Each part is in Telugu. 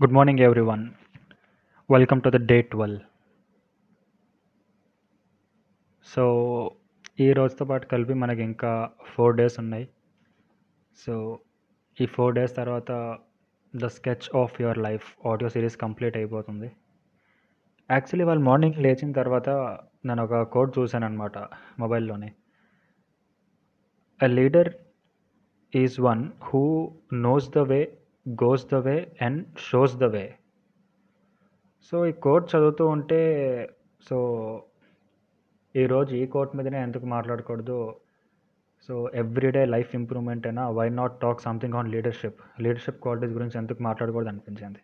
Good morning, everyone. Welcome to the day 12. So ఈ రోజుతో పాటు కలిపి మనకి ఇంకా ఫోర్ డేస్ ఉన్నాయి సో ఈ ఫోర్ డేస్ తర్వాత the sketch of your life audio series complete అయిపోతుంది యాక్చువల్లీ వాళ్ళు మార్నింగ్ లేచిన తర్వాత నేను ఒక కోడ్ చూశాను అనమాట మొబైల్లోనే a leader is one who knows the way goes the way and shows the way so ఈ కోర్ట్ చదువుతూ ఉంటే సో ఈరోజు ఈ కోట్ మీదనే ఎందుకు మాట్లాడకూడదు? సో ఎవ్రీడే లైఫ్ ఇంప్రూవ్మెంట్ అయినా why not talk something on leadership leadership qualities గురించి ఎందుకు మాట్లాడకూడదు అనిపించింది.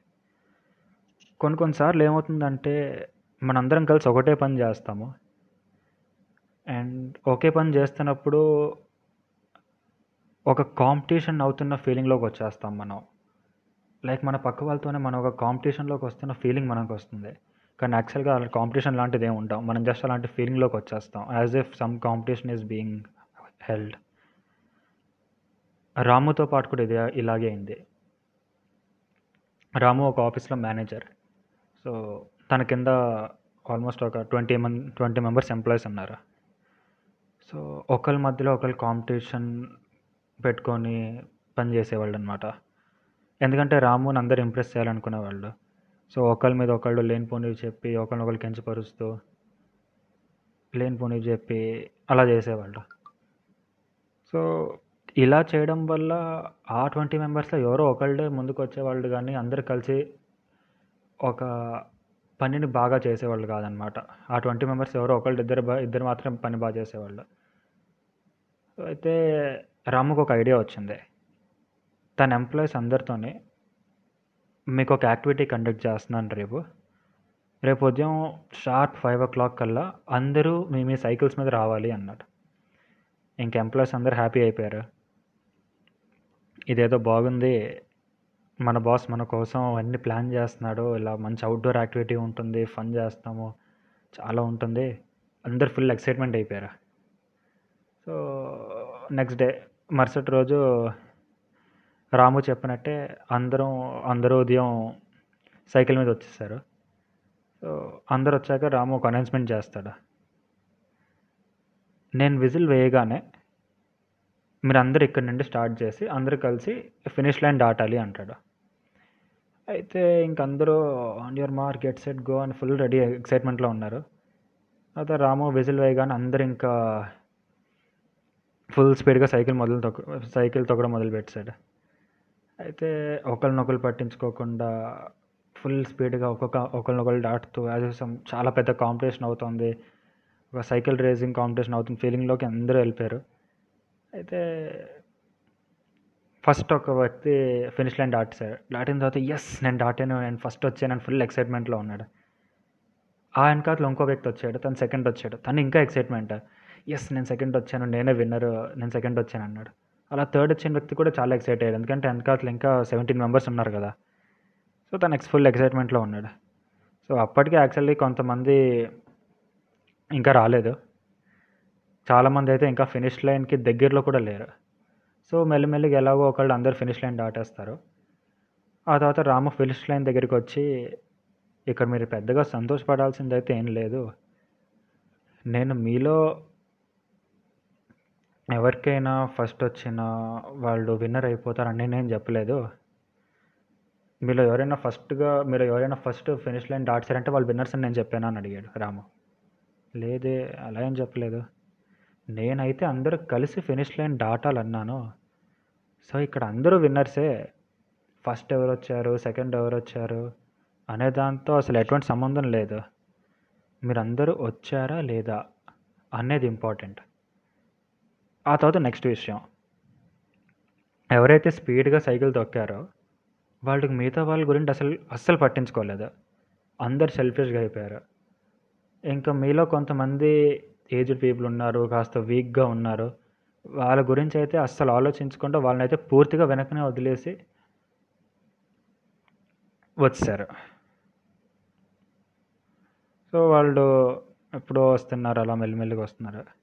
కొన్ని కొన్నిసార్లు ఏమవుతుందంటే మనందరం కలిసి ఒకటే పని చేస్తాము. అండ్ ఒకే పని చేస్తున్నప్పుడు ఒక కాంపిటీషన్ అవుతున్న ఫీలింగ్లోకి వచ్చేస్తాం మనం. లైక్ మన పక్క వాళ్ళతోనే మనం ఒక కాంపిటీషన్లోకి వస్తున్న ఫీలింగ్ మనకు వస్తుంది. కానీ యాక్చువల్గా అలా కాంపిటీషన్ లాంటిది ఏమి ఉంటాం మనం జస్ట్ అలాంటి ఫీలింగ్లోకి వచ్చేస్తాం. As if some competition is being held రాముతో పాటు కూడా ఇది ఇలాగే అయింది. రాము ఒక ఆఫీస్లో మేనేజర్ సో తన కింద ఆల్మోస్ట్ ఒక ట్వంటీ మన్ ట్వంటీ మెంబర్స్ ఎంప్లాయీస్ ఉన్నారు. సో ఒకరి మధ్యలో ఒకరి కాంపిటీషన్ పెట్టుకొని పనిచేసేవాళ్ళు అనమాట ఎందుకంటే రాముని అందరు ఇంప్రెస్ చేయాలనుకునేవాళ్ళు సో ఒకళ్ళ మీద ఒకళ్ళు లేనిపోనివి చెప్పి ఒకరినొకరు కించపరుస్తూ లేనిపోనివి చెప్పి అలా చేసేవాళ్ళు. సో ఇలా చేయడం వల్ల ఆ ట్వంటీ మెంబర్స్లో ఎవరో ఒకళ్ళే ముందుకు వచ్చేవాళ్ళు కానీ అందరు కలిసి ఒక పనిని బాగా చేసేవాళ్ళు కాదనమాట. ఆ ట్వంటీ మెంబర్స్ ఎవరో ఒకళ్ళు ఇద్దరు బా ఇద్దరు మాత్రం పని బాగా చేసేవాళ్ళు. అయితే రాముకు ఒక ఐడియా వచ్చింది. తన ఎంప్లాయీస్ అందరితోని మీకు ఒక యాక్టివిటీ కండక్ట్ చేస్తున్నాను రేపు. రేపు ఉదయం షార్ప్ ఫైవ్ ఓ క్లాక్ కల్లా అందరూ మీ మీ సైకిల్స్ మీద రావాలి అన్నాడు. ఇంక ఎంప్లాయీస్ అందరు హ్యాపీ అయిపోయారు. ఇదేదో బాగుంది. మన బాస్ మన కోసం అన్ని ప్లాన్ చేస్తున్నాడు. ఇలా మంచి అవుట్డోర్ యాక్టివిటీ ఉంటుంది. ఫన్ చేస్తాము. చాలా ఉంటుంది. అందరు ఫుల్ ఎక్సైట్మెంట్ అయిపోయారు. సో నెక్స్ట్ డే మరుసటి రోజు రాము చెప్పినట్టే అందరం అందరూ ఉదయం సైకిల్ మీద వచ్చేసారు. సో అందరు వచ్చాక రాము ఒక అనౌన్స్మెంట్ చేస్తాడు. నేను విజిల్ వేయగానే మీరు అందరు ఇక్కడి నుండి స్టార్ట్ చేసి అందరు కలిసి ఫినిష్ లైన్ దాటాలి అంటాడు. అయితే ఇంకందరూ on your mark get set go అని ఫుల్ రెడీ ఎక్సైట్మెంట్లో ఉన్నారు. అయితే రాము విజిల్ వేయగానే అందరు ఇంకా ఫుల్ స్పీడ్గా సైకిల్ మొదలు తొక్క సైకిల్ తొక్కడం మొదలు పెట్టాడు అయితే ఒకరినొకరు పట్టించుకోకుండా ఫుల్ స్పీడ్గా ఒక్కొక్క ఒకరినొకరు దాటుతూ యాజ్ సమ్ చాలా పెద్ద కాంపిటీషన్ అవుతుంది. ఒక సైకిల్ రేసింగ్ కాంపిటీషన్ అవుతుంది. ఫీలింగ్లోకి అందరూ వెళ్ళిపోయారు. అయితే ఫస్ట్ ఒక వ్యక్తి ఫినిష్ లైన్ దాటేశాడు. దాటిన తర్వాత ఎస్ నేను దాటాను. నేను ఫస్ట్ వచ్చాను. ఫుల్ ఎక్సైట్మెంట్లో ఉన్నాడు. ఆ వెనకాతలో ఇంకో వ్యక్తి వచ్చాడు. తను సెకండ్ వచ్చాడు. తను ఇంకా ఎక్సైట్మెంట్. ఎస్ నేను సెకండ్ వచ్చాను. నేనే విన్నర్. నేను సెకండ్ వచ్చాను అన్నాడు. అలా థర్డ్ వచ్చిన వ్యక్తి కూడా చాలా ఎక్సైట్ అయ్యాడు. ఎందుకంటే వెనకాతలు ఇంకా సెవెంటీన్ మెంబర్స్ ఉన్నారు కదా. సో తను ఎక్స్ ఫుల్ ఎక్సైట్మెంట్లో ఉన్నాడు. సో అప్పటికే యాక్చువల్లీ కొంతమంది ఇంకా రాలేదు. చాలామంది అయితే ఇంకా ఫినిష్ లైన్కి దగ్గరలో కూడా లేరు. సో మెల్లిమెల్లిగా ఎలాగో ఒకళ్ళు అందరు ఫినిష్ లైన్ దాటేస్తారు. ఆ తర్వాత రాము ఫినిష్ లైన్ దగ్గరికి వచ్చి ఇక్కడ మీరు పెద్దగా సంతోషపడాల్సింది అయితే ఏం లేదు. నేను మీలో ఎవరికైనా ఫస్ట్ వచ్చిన వాళ్ళు విన్నర్ అయిపోతారని నేను చెప్పలేదు. మీలో ఎవరైనా ఫస్ట్గా మీరు ఎవరైనా ఫస్ట్ ఫినిష్ లైన్ దాటారంటే వాళ్ళు విన్నర్స్ అని నేను చెప్పాను అని అడిగాడు రాము. లేదే అలా ఏం చెప్పలేదు. నేనైతే అందరూ కలిసి ఫినిష్ లైన్ దాటాలన్నాను. సో ఇక్కడ అందరూ విన్నర్సే ఫస్ట్ ఎవరు వచ్చారు సెకండ్ ఎవరు వచ్చారు అనే దాంతో అసలు ఎటువంటి సంబంధం లేదు. మీరందరూ వచ్చారా లేదా అనేది ఇంపార్టెంట్ ఆ తర్వాత నెక్స్ట్ విషయం. ఎవరైతే స్పీడ్గా సైకిల్ తొక్కారో వాళ్ళకి మిగతా వాళ్ళ గురించి అసలు అస్సలు పట్టించుకోలేదు. అందరు సెల్ఫిష్గా అయిపోయారు. ఇంకా మీలో కొంతమంది ఏజ్డ్ పీపుల్ ఉన్నారు కాస్త వీక్గా ఉన్నారు. వాళ్ళ గురించి అయితే అస్సలు ఆలోచించకుండా వాళ్ళని అయితే పూర్తిగా వెనకనే వదిలేసి వచ్చారు. సో వాళ్ళు ఎప్పుడో వస్తున్నారు అలా మెల్లిమెల్లిగా వస్తున్నారు.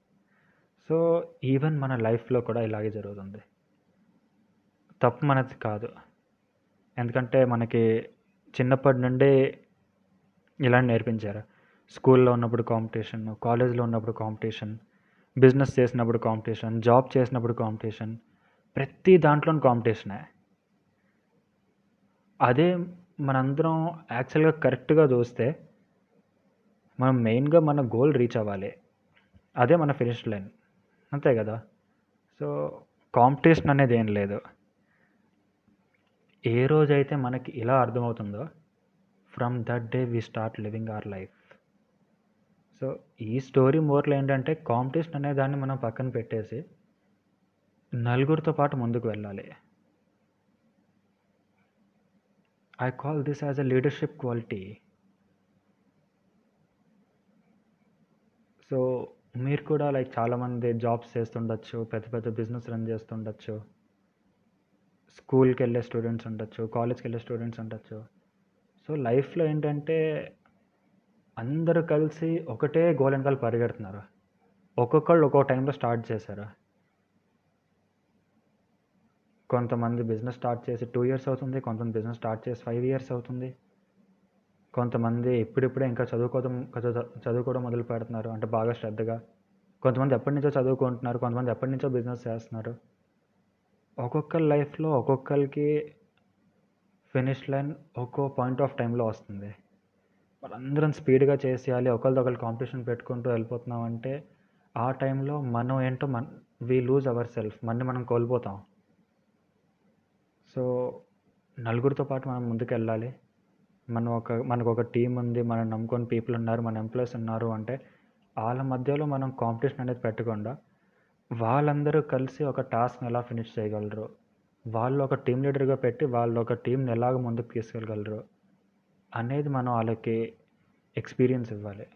సో ఈవెన్ మన లైఫ్లో కూడా ఇలాగే జరుగుతుంది. తప్పు మనది కాదు. ఎందుకంటే మనకి చిన్నప్పటి నుండే ఇలా నేర్పించారు. స్కూల్లో ఉన్నప్పుడు కాంపిటీషన్ కాలేజ్లో ఉన్నప్పుడు కాంపిటీషన్ బిజినెస్ చేసినప్పుడు కాంపిటీషన్ జాబ్ చేసినప్పుడు కాంపిటీషన్ ప్రతి దాంట్లో కాంపిటీషనే. అదే మనందరం యాక్చువల్గా కరెక్ట్గా చూస్తే మనం మెయిన్గా మన గోల్ రీచ్ అవ్వాలి. అదే మన ఫినిష్ లైన్. అంతే కదా. సో కాంపిటీషన్ అనేది ఏం లేదు. ఏ రోజైతే మనకి ఇలా అర్థమవుతుందో from that day we start living our life so ఈ స్టోరీ మోర్లో ఏంటంటే కాంపిటీషన్ అనే దాన్ని మనం పక్కన పెట్టేసి నలుగురితో పాటు ముందుకు వెళ్ళాలి. I call this as a leadership quality so మీరు కూడా లైక్ చాలామంది జాబ్స్ చేస్తుండొచ్చు పెద్ద పెద్ద బిజినెస్ రన్ చేస్తుండొచ్చు స్కూల్కి వెళ్ళే స్టూడెంట్స్ ఉండొచ్చు కాలేజ్కి వెళ్ళే స్టూడెంట్స్ ఉండొచ్చు. సో లైఫ్లో ఏంటంటే అందరూ కలిసి ఒకటే గోల్ వెనకాల పరిగెడుతున్నారు. ఒక్కొక్కళ్ళు ఒక్కో టైంలో స్టార్ట్ చేశారు. కొంతమంది బిజినెస్ స్టార్ట్ చేసి టూ ఇయర్స్ అవుతుంది కొంతమంది బిజినెస్ స్టార్ట్ చేసి ఫైవ్ ఇయర్స్ అవుతుంది. కొంతమంది ఇప్పుడిప్పుడే ఇంకా చదువుకోవడం చదువుకోవడం మొదలు పెడుతున్నారు. అంటే బాగా శ్రద్ధగా. కొంతమంది ఎప్పటి నుంచో చదువుకుంటున్నారు. కొంతమంది ఎప్పటి నుంచో బిజినెస్ చేస్తున్నారు. ఒక్కొక్కరి లైఫ్లో ఒక్కొక్కరికి ఫినిష్ లైన్ ఒక్కో పాయింట్ ఆఫ్ టైంలో వస్తుంది. వాళ్ళందరం స్పీడ్గా చేసేయాలి. ఒకరితో ఒకరు కాంపిటీషన్ పెట్టుకుంటూ వెళ్ళిపోతున్నాం అంటే ఆ టైంలో మనం ఏంటో మన వీ లూజ్ అవర్ సెల్ఫ్ మన్ని మనం కోల్పోతాం. సో నలుగురితో పాటు మనం ముందుకు వెళ్ళాలి మనం ఒక మనకు ఒక టీం ఉంది మనం నమ్ముకొని పీపుల్ ఉన్నారు మన ఎంప్లాయీస్ ఉన్నారు అంటే వాళ్ళ మధ్యలో మనం కాంపిటీషన్ అనేది పెట్టకుండా వాళ్ళందరూ కలిసి ఒక టాస్క్ని ఎలా ఫినిష్ చేయగలరు? వాళ్ళు ఒక టీం లీడర్గా పెట్టి వాళ్ళు ఒక టీంని ఎలాగ ముందుకు తీసుకెళ్ళగలరు? అనేది మనం వాళ్ళకి ఎక్స్పీరియన్స్ ఇవ్వాలి.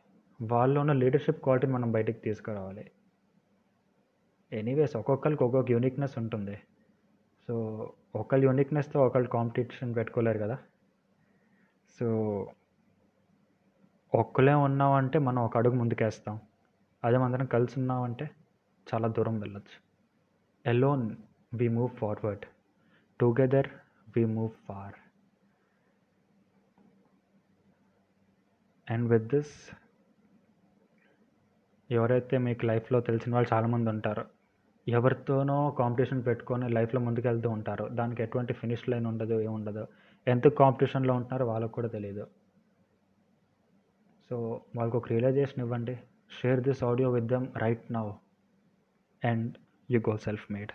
వాళ్ళు ఉన్న లీడర్షిప్ క్వాలిటీని మనం బయటికి తీసుకురావాలి. ఎనీవేస్ ఒక్కొక్కరికి ఒక్కొక్క యూనిక్నెస్ ఉంటుంది. సో ఒకళ్ళ యూనిక్నెస్తో ఒకళ్ళు కాంపిటీషన్ పెట్టుకోలేరు కదా? సో ఒక్కలే ఉన్నామంటే మనం ఒక అడుగు ముందుకేస్తాం. అదే మనందరం కలిసి ఉన్నామంటే చాలా దూరం వెళ్ళొచ్చు. Alone we move forward together we move far and with this ఎవరైతే మీకు లైఫ్లో తెలిసిన వాళ్ళు చాలామంది ఉంటారు ఎవరితోనో కాంపిటీషన్ పెట్టుకొని లైఫ్లో ముందుకెళ్తూ ఉంటారు దానికి ఎటువంటి ఫినిష్ లైన్ ఉండదు ఏముండదు. ఎంత కాంపిటీషన్లో ఉంటున్నారో వాళ్ళకు కూడా తెలియదు సో వాళ్ళకు ఒక రియలైజేషన్ ఇవ్వండి. Share this audio with them right now and you go self made